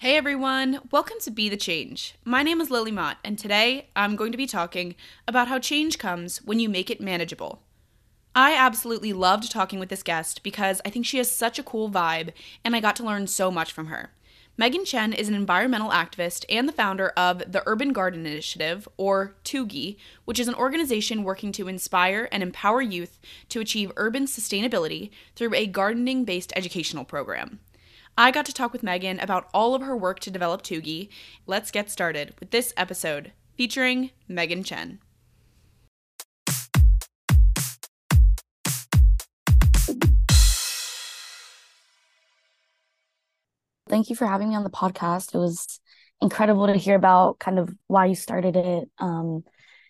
Hey everyone, welcome to Be the Change. My name is Lily Mott, and today I'm going to be talking about how change comes when you make it manageable. I absolutely loved talking with this guest because I think she has such a cool vibe, and I got to learn so much from her. Megan Chen is an environmental activist and the founder of the Urban Garden Initiative, or TUGI, which is an organization working to inspire and empower youth to achieve urban sustainability through a gardening based educational program. I got to talk with Megan about all of her work to develop TUGI. Let's get started with this episode featuring Megan Chen. Thank you for having me on the podcast. It was incredible to hear about kind of why you started it um,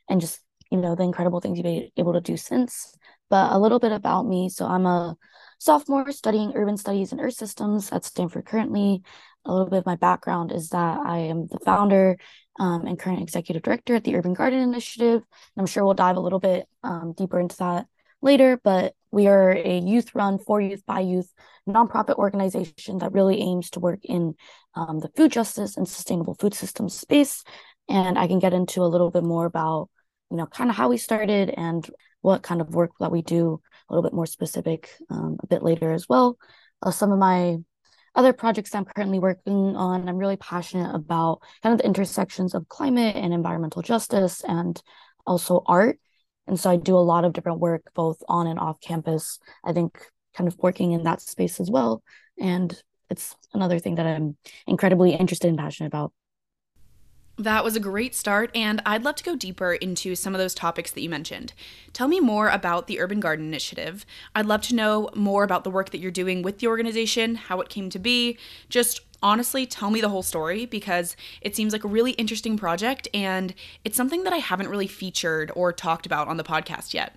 and just, you know, the incredible things you've been able to do since. But a little bit about me. So I'm a sophomore studying urban studies and earth systems at Stanford currently. A little bit of my background is that I am the founder um, and current executive director at the Urban Garden Initiative. And I'm sure we'll dive a little bit um, deeper into that later, but we are a youth run, for youth, by youth nonprofit organization that really aims to work in um, the food justice and sustainable food systems space. And I can get into a little bit more about, you know, kind of how we started and what kind of work that we do, a little bit more specific um, a bit later as well. Uh, some of my other projects I'm currently working on, I'm really passionate about kind of the intersections of climate and environmental justice and also art. And so I do a lot of different work both on and off campus. I think kind of working in that space as well. And it's another thing that I'm incredibly interested and passionate about. That was a great start, and I'd love to go deeper into some of those topics that you mentioned. Tell me more about the Urban Garden Initiative. I'd love to know more about the work that you're doing with the organization, how it came to be. Just honestly, tell me the whole story because it seems like a really interesting project, and it's something that I haven't really featured or talked about on the podcast yet.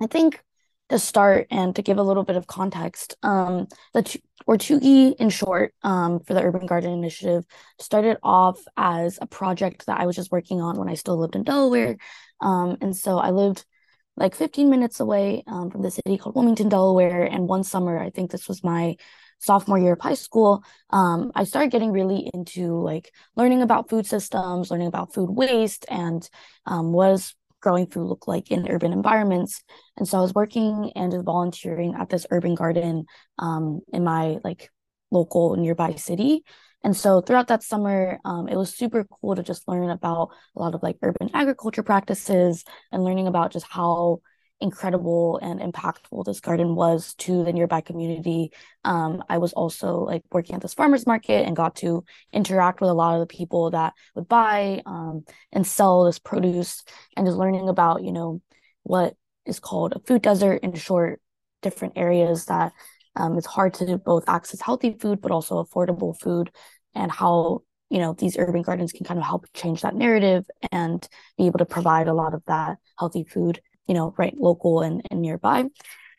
I think to start and to give a little bit of context, um, the or TUGI in short, um, for the Urban Garden Initiative, started off as a project that I was just working on when I still lived in Delaware, um, and so I lived like 15 minutes away um, from the city called Wilmington, Delaware. And one summer, I think this was my sophomore year of high school, um, I started getting really into like learning about food systems, learning about food waste, and um, was growing food look like in urban environments. And so I was working and just volunteering at this urban garden um, in my like local nearby city. And so throughout that summer, um, it was super cool to just learn about a lot of like urban agriculture practices and learning about just how incredible and impactful this garden was to the nearby community. Um, I was also like working at this farmers market and got to interact with a lot of the people that would buy um, and sell this produce and just learning about, you know, what is called a food desert in short, different areas that um, it's hard to both access healthy food but also affordable food and how you know these urban gardens can kind of help change that narrative and be able to provide a lot of that healthy food you know, right local and, and nearby.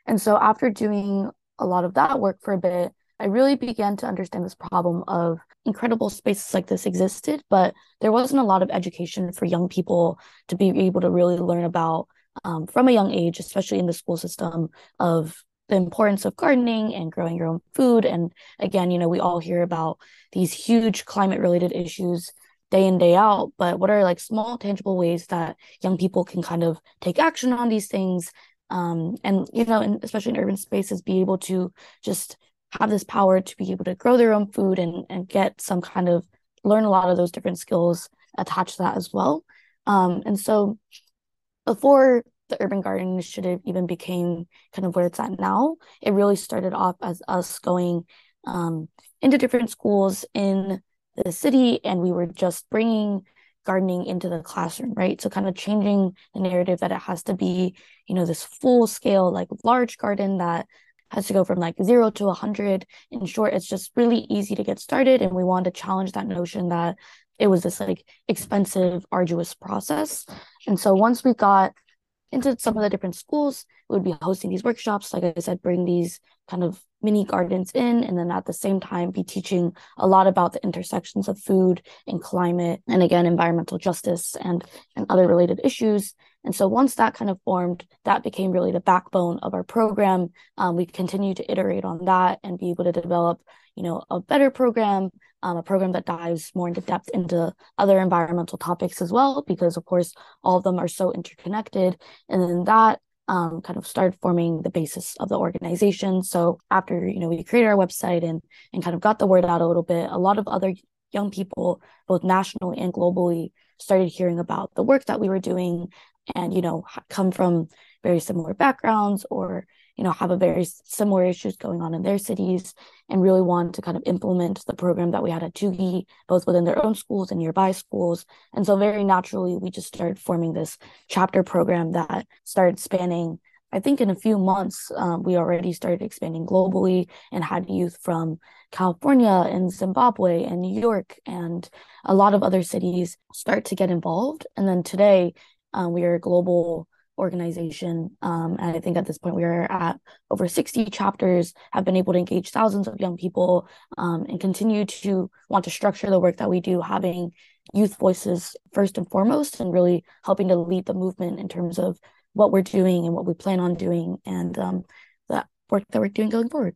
And so after doing a lot of that work for a bit, I really began to understand this problem of incredible spaces like this existed, but there wasn't a lot of education for young people to be able to really learn about um, from a young age, especially in the school system, of the importance of gardening and growing your own food. And again, you know, we all hear about these huge climate related issues day in day out but what are like small tangible ways that young people can kind of take action on these things um, and you know and especially in urban spaces be able to just have this power to be able to grow their own food and and get some kind of learn a lot of those different skills attached to that as well. Um, and so before the urban garden initiative even became kind of where it's at now it really started off as us going um, into different schools in the city and we were just bringing gardening into the classroom right? So kind of changing the narrative that it has to be you know this full scale like large garden that has to go from like zero to 100 in short. It's just really easy to get started and we wanted to challenge that notion that it was this like expensive arduous process. And so once we got into some of the different schools. We would be hosting these workshops, like I said, bring these kind of mini gardens in, and then at the same time be teaching a lot about the intersections of food and climate, and again, environmental justice and and other related issues. And so once that kind of formed, that became really the backbone of our program. Um, we continue to iterate on that and be able to develop, you know, a better program, um, a program that dives more into depth into other environmental topics as well, because of course all of them are so interconnected. And then that um, kind of started forming the basis of the organization. So after you know we created our website and and kind of got the word out a little bit, a lot of other young people, both nationally and globally, started hearing about the work that we were doing and you know come from very similar backgrounds or you know have a very similar issues going on in their cities and really want to kind of implement the program that we had at TUGI both within their own schools and nearby schools and so very naturally we just started forming this chapter program that started spanning I think in a few months, um, we already started expanding globally and had youth from California and Zimbabwe and New York and a lot of other cities start to get involved. And then today, um, we are a global organization. Um, and I think at this point we are at over 60 chapters, have been able to engage thousands of young people um, and continue to want to structure the work that we do, having youth voices first and foremost, and really helping to lead the movement in terms of what we're doing and what we plan on doing and um, that work that we're doing going forward.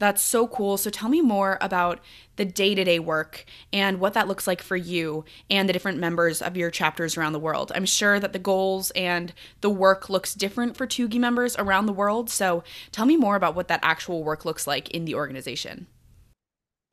That's so cool. So tell me more about the day to day work and what that looks like for you and the different members of your chapters around the world. I'm sure that the goals and the work looks different for TUGI members around the world. So tell me more about what that actual work looks like in the organization.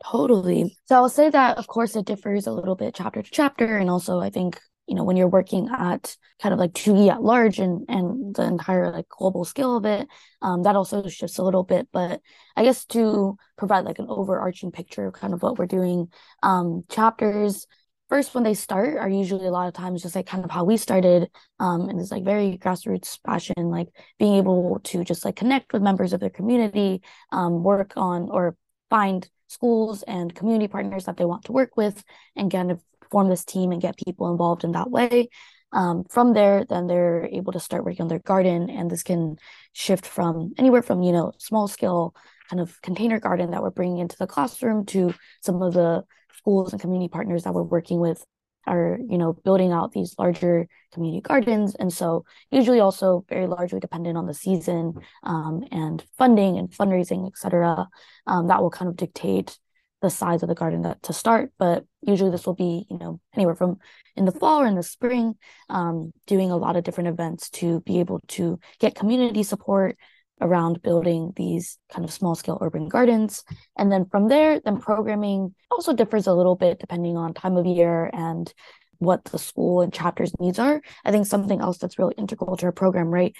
Totally. So I'll say that, of course, it differs a little bit chapter to chapter. And also, I think you know when you're working at kind of like TUGI at large and and the entire like global scale of it um, that also shifts a little bit. But i guess to provide like an overarching picture of kind of what we're doing um, chapters first when they start are usually a lot of times just like kind of how we started um, and it's like very grassroots fashion like being able to just like connect with members of their community um, work on or find schools and community partners that they want to work with and kind of form this team and get people involved in that way. Um, from there, then they're able to start working on their garden, and this can shift from anywhere from you know small scale kind of container garden that we're bringing into the classroom to some of the schools and community partners that we're working with are you know building out these larger community gardens and so usually also very largely dependent on the season um, and funding and fundraising etc um, that will kind of dictate the size of the garden to, to start but usually this will be you know anywhere from in the fall or in the spring um, doing a lot of different events to be able to get community support around building these kind of small scale urban gardens. And then from there then programming also differs a little bit depending on time of year and what the school and chapters needs are. I think something else that's really integral to our program right?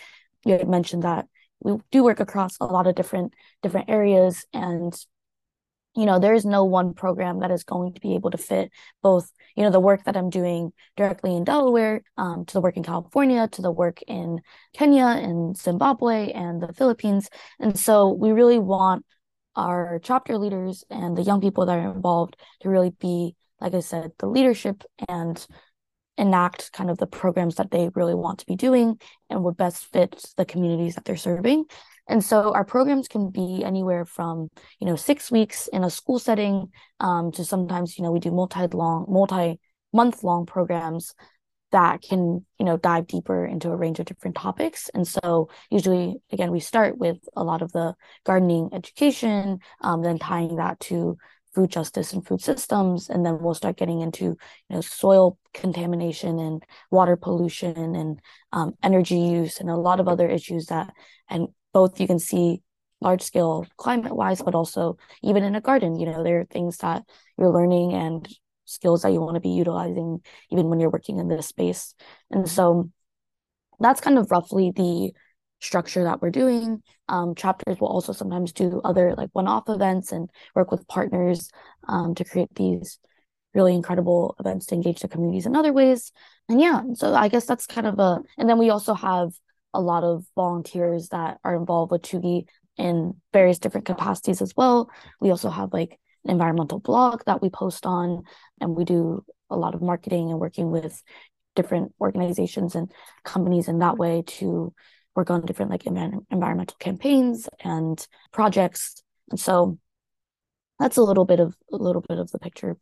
You had mentioned that we do work across a lot of different different areas and you know there is no one program that is going to be able to fit both you know the work that i'm doing directly in delaware um, to the work in california to the work in kenya and zimbabwe and the philippines. And so we really want our chapter leaders and the young people that are involved to really be like i said the leadership and enact kind of the programs that they really want to be doing and would best fit the communities that they're serving and so our programs can be anywhere from, you know, six weeks in a school setting um, to sometimes, you know, we do multi-long, multi-month long programs that can, you know, dive deeper into a range of different topics. And so usually, again, we start with a lot of the gardening education, um, then tying that to food justice and food systems and then we'll start getting into you know soil contamination and water pollution and um, energy use and a lot of other issues that and both you can see large scale climate wise, but also even in a garden, you know, there are things that you're learning and skills that you want to be utilizing even when you're working in this space. And so that's kind of roughly the structure that we're doing. Um, chapters will also sometimes do other like one off events and work with partners um, to create these really incredible events to engage the communities in other ways. And yeah, so I guess that's kind of a, and then we also have a lot of volunteers that are involved with TUGI in various different capacities as well. We also have like an environmental blog that we post on, and we do a lot of marketing and working with different organizations and companies in that way to work on different like environmental campaigns and projects. And so that's a little bit of a little bit of the picture.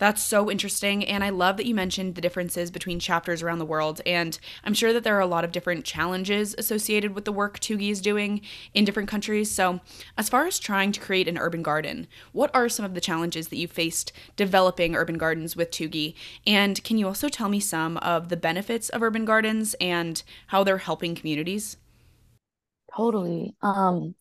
That's so interesting. And I love that you mentioned the differences between chapters around the world. And I'm sure that there are a lot of different challenges associated with the work TUGI is doing in different countries. So, as far as trying to create an urban garden, what are some of the challenges that you faced developing urban gardens with TUGI? And can you also tell me some of the benefits of urban gardens and how they're helping communities? Totally. Um,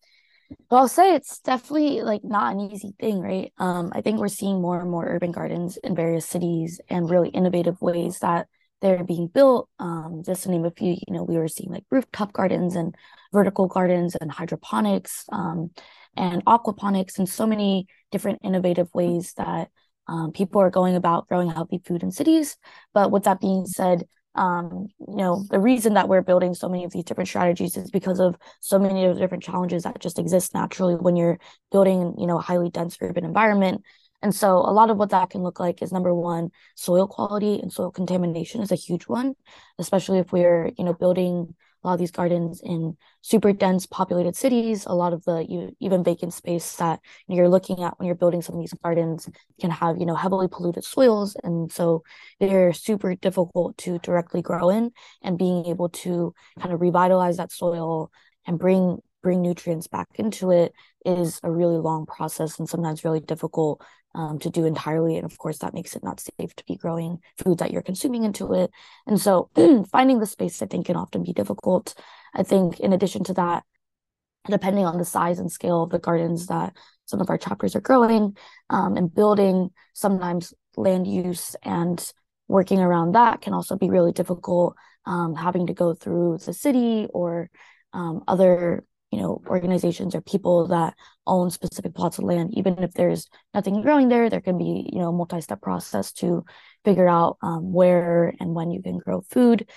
well, I'll say it's definitely like not an easy thing, right? Um, I think we're seeing more and more urban gardens in various cities and really innovative ways that they're being built. Um, just to name a few, you know, we were seeing like rooftop gardens and vertical gardens and hydroponics um, and aquaponics and so many different innovative ways that um, people are going about growing healthy food in cities. But with that being said, um, you know, the reason that we're building so many of these different strategies is because of so many of the different challenges that just exist naturally when you're building, you know, a highly dense urban environment. And so a lot of what that can look like is number one, soil quality and soil contamination is a huge one, especially if we're, you know, building a lot of these gardens in super dense populated cities a lot of the even vacant space that you're looking at when you're building some of these gardens can have you know heavily polluted soils. And so they're super difficult to directly grow in. And being able to kind of revitalize that soil and bring bring nutrients back into it is a really long process and sometimes really difficult um, to do entirely. And of course, that makes it not safe to be growing food that you're consuming into it. And so finding the space, I think, can often be difficult. I think, in addition to that, depending on the size and scale of the gardens that some of our chapters are growing um, and building, sometimes land use and working around that can also be really difficult. Um, having to go through the city or um, other you know organizations or people that own specific plots of land even if there's nothing growing there there can be you know multi-step process to figure out um, where and when you can grow food.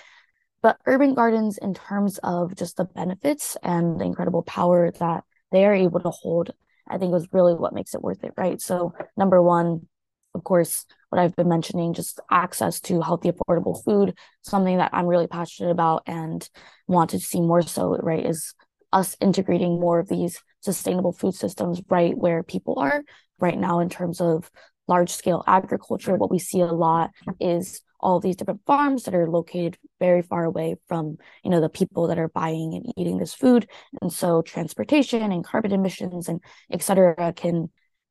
But urban gardens in terms of just the benefits and the incredible power that they are able to hold i think was really what makes it worth it right? So number one of course what i've been mentioning just access to healthy affordable food something that i'm really passionate about and want to see more so right is us integrating more of these sustainable food systems right where people are right now in terms of large scale agriculture. What we see a lot is all these different farms that are located very far away from you know the people that are buying and eating this food. And so transportation and carbon emissions and et cetera can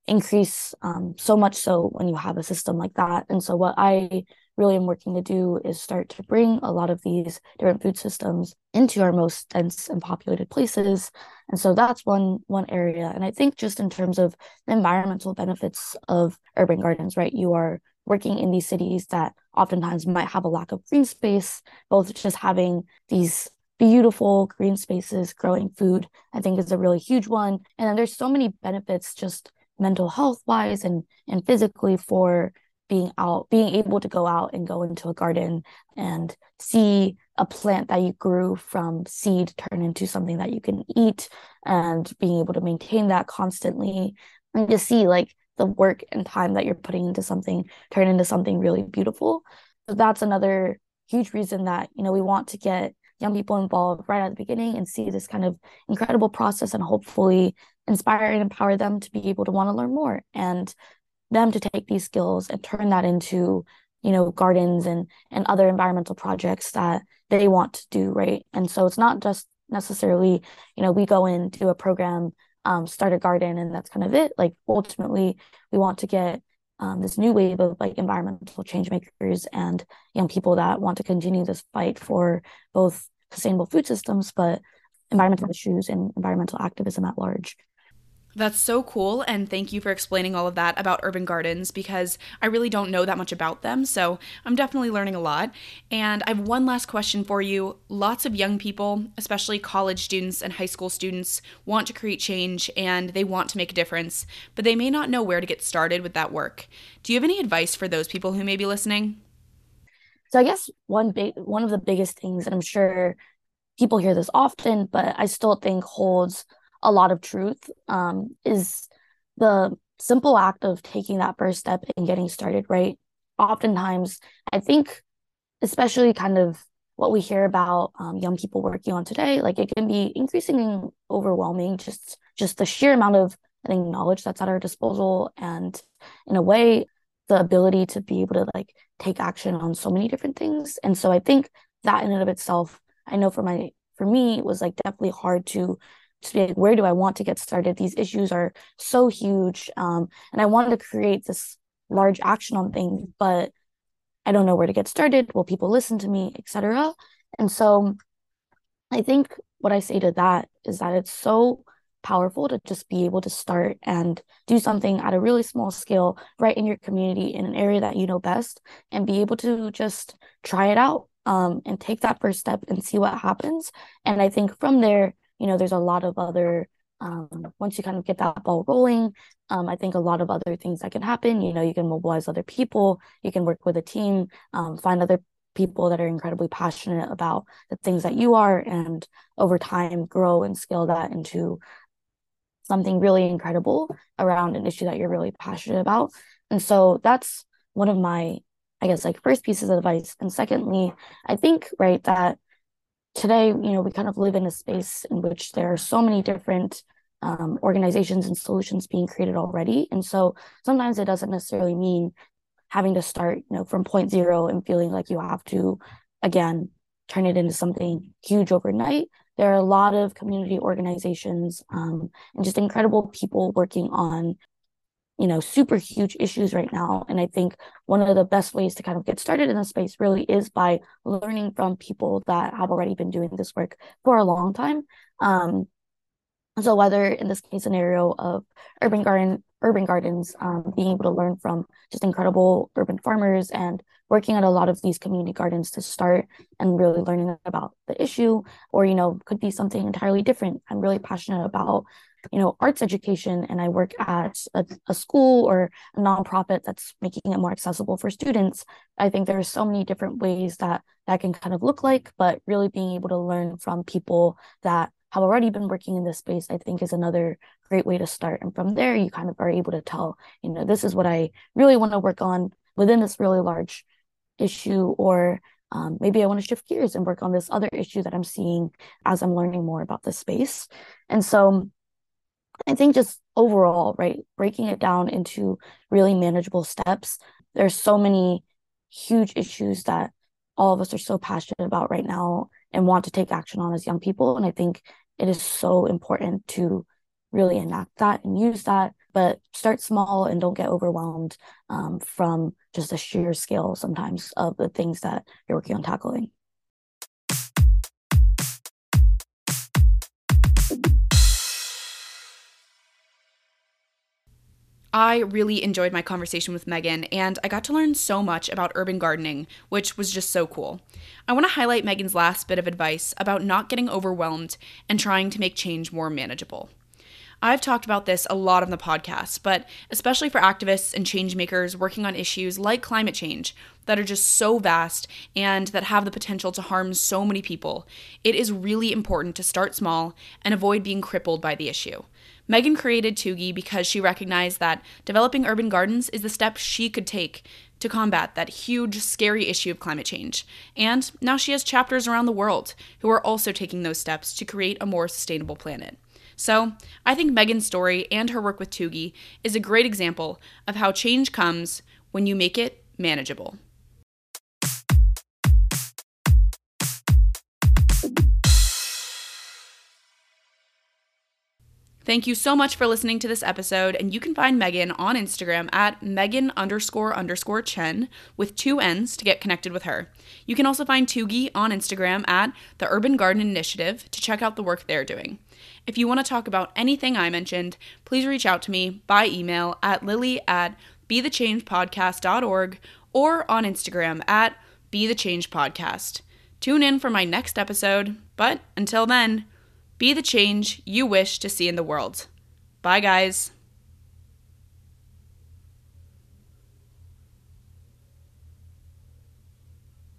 increase um, so much so when you have a system like that. And so what i really am working to do is start to bring a lot of these different food systems into our most dense and populated places. And so that's one one area. And i think just in terms of the environmental benefits of urban gardens right you are working in these cities that oftentimes might have a lack of green space both just having these beautiful green spaces growing food i think is a really huge one. And then there's so many benefits just mental health wise and and physically for being out, being able to go out and go into a garden and see a plant that you grew from seed turn into something that you can eat and being able to maintain that constantly and to see like the work and time that you're putting into something turn into something really beautiful. So that's another huge reason that, you know, we want to get young people involved right at the beginning and see this kind of incredible process and hopefully inspire and empower them to be able to want to learn more and them to take these skills and turn that into you know gardens and and other environmental projects that they want to do right? And so it's not just necessarily you know we go in do a program um, start a garden and that's kind of it. Like ultimately we want to get um, this new wave of like environmental change makers and young people that want to continue this fight for both sustainable food systems but environmental issues and environmental activism at large that's so cool, and thank you for explaining all of that about urban gardens because I really don't know that much about them, so I'm definitely learning a lot. And I have one last question for you. Lots of young people, especially college students and high school students, want to create change and they want to make a difference, but they may not know where to get started with that work. Do you have any advice for those people who may be listening? So I guess one big one of the biggest things, and I'm sure people hear this often, but I still think holds a lot of truth um, is the simple act of taking that first step and getting started right oftentimes i think especially kind of what we hear about um, young people working on today, like it can be increasingly overwhelming. Just just the sheer amount of I think knowledge that's at our disposal, and in a way, the ability to be able to like take action on so many different things. And so I think that in and of itself, I know for my for me, it was like definitely hard to be like, where do I want to get started? These issues are so huge, um, and I wanted to create this large action on things, but I don't know where to get started. Will people listen to me, etc. And so, I think what I say to that is that it's so powerful to just be able to start and do something at a really small scale right in your community in an area that you know best and be able to just try it out um, and take that first step and see what happens and i think from there you know there's a lot of other um, once you kind of get that ball rolling um, i think a lot of other things that can happen you know you can mobilize other people you can work with a team um, find other people that are incredibly passionate about the things that you are and over time grow and scale that into something really incredible around an issue that you're really passionate about. And so that's one of my, I guess, like first pieces of advice. And secondly, I think, right, that today, you know, we kind of live in a space in which there are so many different um, organizations and solutions being created already. And so sometimes it doesn't necessarily mean having to start, you know, from point zero and feeling like you have to, again, turn it into something huge overnight. There are a lot of community organizations um, and just incredible people working on, you know, super huge issues right now. And I think one of the best ways to kind of get started in the space really is by learning from people that have already been doing this work for a long time. Um, so whether in this case scenario of urban garden urban gardens, um, being able to learn from just incredible urban farmers and working at a lot of these community gardens to start and really learning about the issue, or, you know, could be something entirely different. I'm really passionate about, you know, arts education and I work at a, a school or a nonprofit that's making it more accessible for students. I think there's so many different ways that that can kind of look like, but really being able to learn from people that have already been working in this space, I think is another great way to start. And from there, you kind of are able to tell, you know, this is what I really want to work on within this really large issue, or um, maybe I want to shift gears and work on this other issue that I'm seeing as I'm learning more about the space. And so I think just overall, right, breaking it down into really manageable steps. There's so many huge issues that all of us are so passionate about right now and want to take action on as young people. And I think it is so important to really enact that and use that but start small and don't get overwhelmed um, from just the sheer scale sometimes of the things that you're working on tackling I really enjoyed my conversation with Megan, and I got to learn so much about urban gardening, which was just so cool. I want to highlight Megan's last bit of advice about not getting overwhelmed and trying to make change more manageable. I've talked about this a lot on the podcast, but especially for activists and changemakers working on issues like climate change that are just so vast and that have the potential to harm so many people, it is really important to start small and avoid being crippled by the issue. Megan created TUGI because she recognized that developing urban gardens is the step she could take to combat that huge, scary issue of climate change. And now she has chapters around the world who are also taking those steps to create a more sustainable planet. So, I think Megan's story and her work with TUGI is a great example of how change comes when you make it manageable. Thank you so much for listening to this episode, and you can find Megan on Instagram at Megan underscore underscore Chen with two N's to get connected with her. You can also find TUGI on Instagram at the Urban Garden Initiative to check out the work they're doing. If you want to talk about anything I mentioned, please reach out to me by email at lily at bethechangepodcast.org or on Instagram at bethechangepodcast. Tune in for my next episode, but until then, be the change you wish to see in the world. Bye, guys.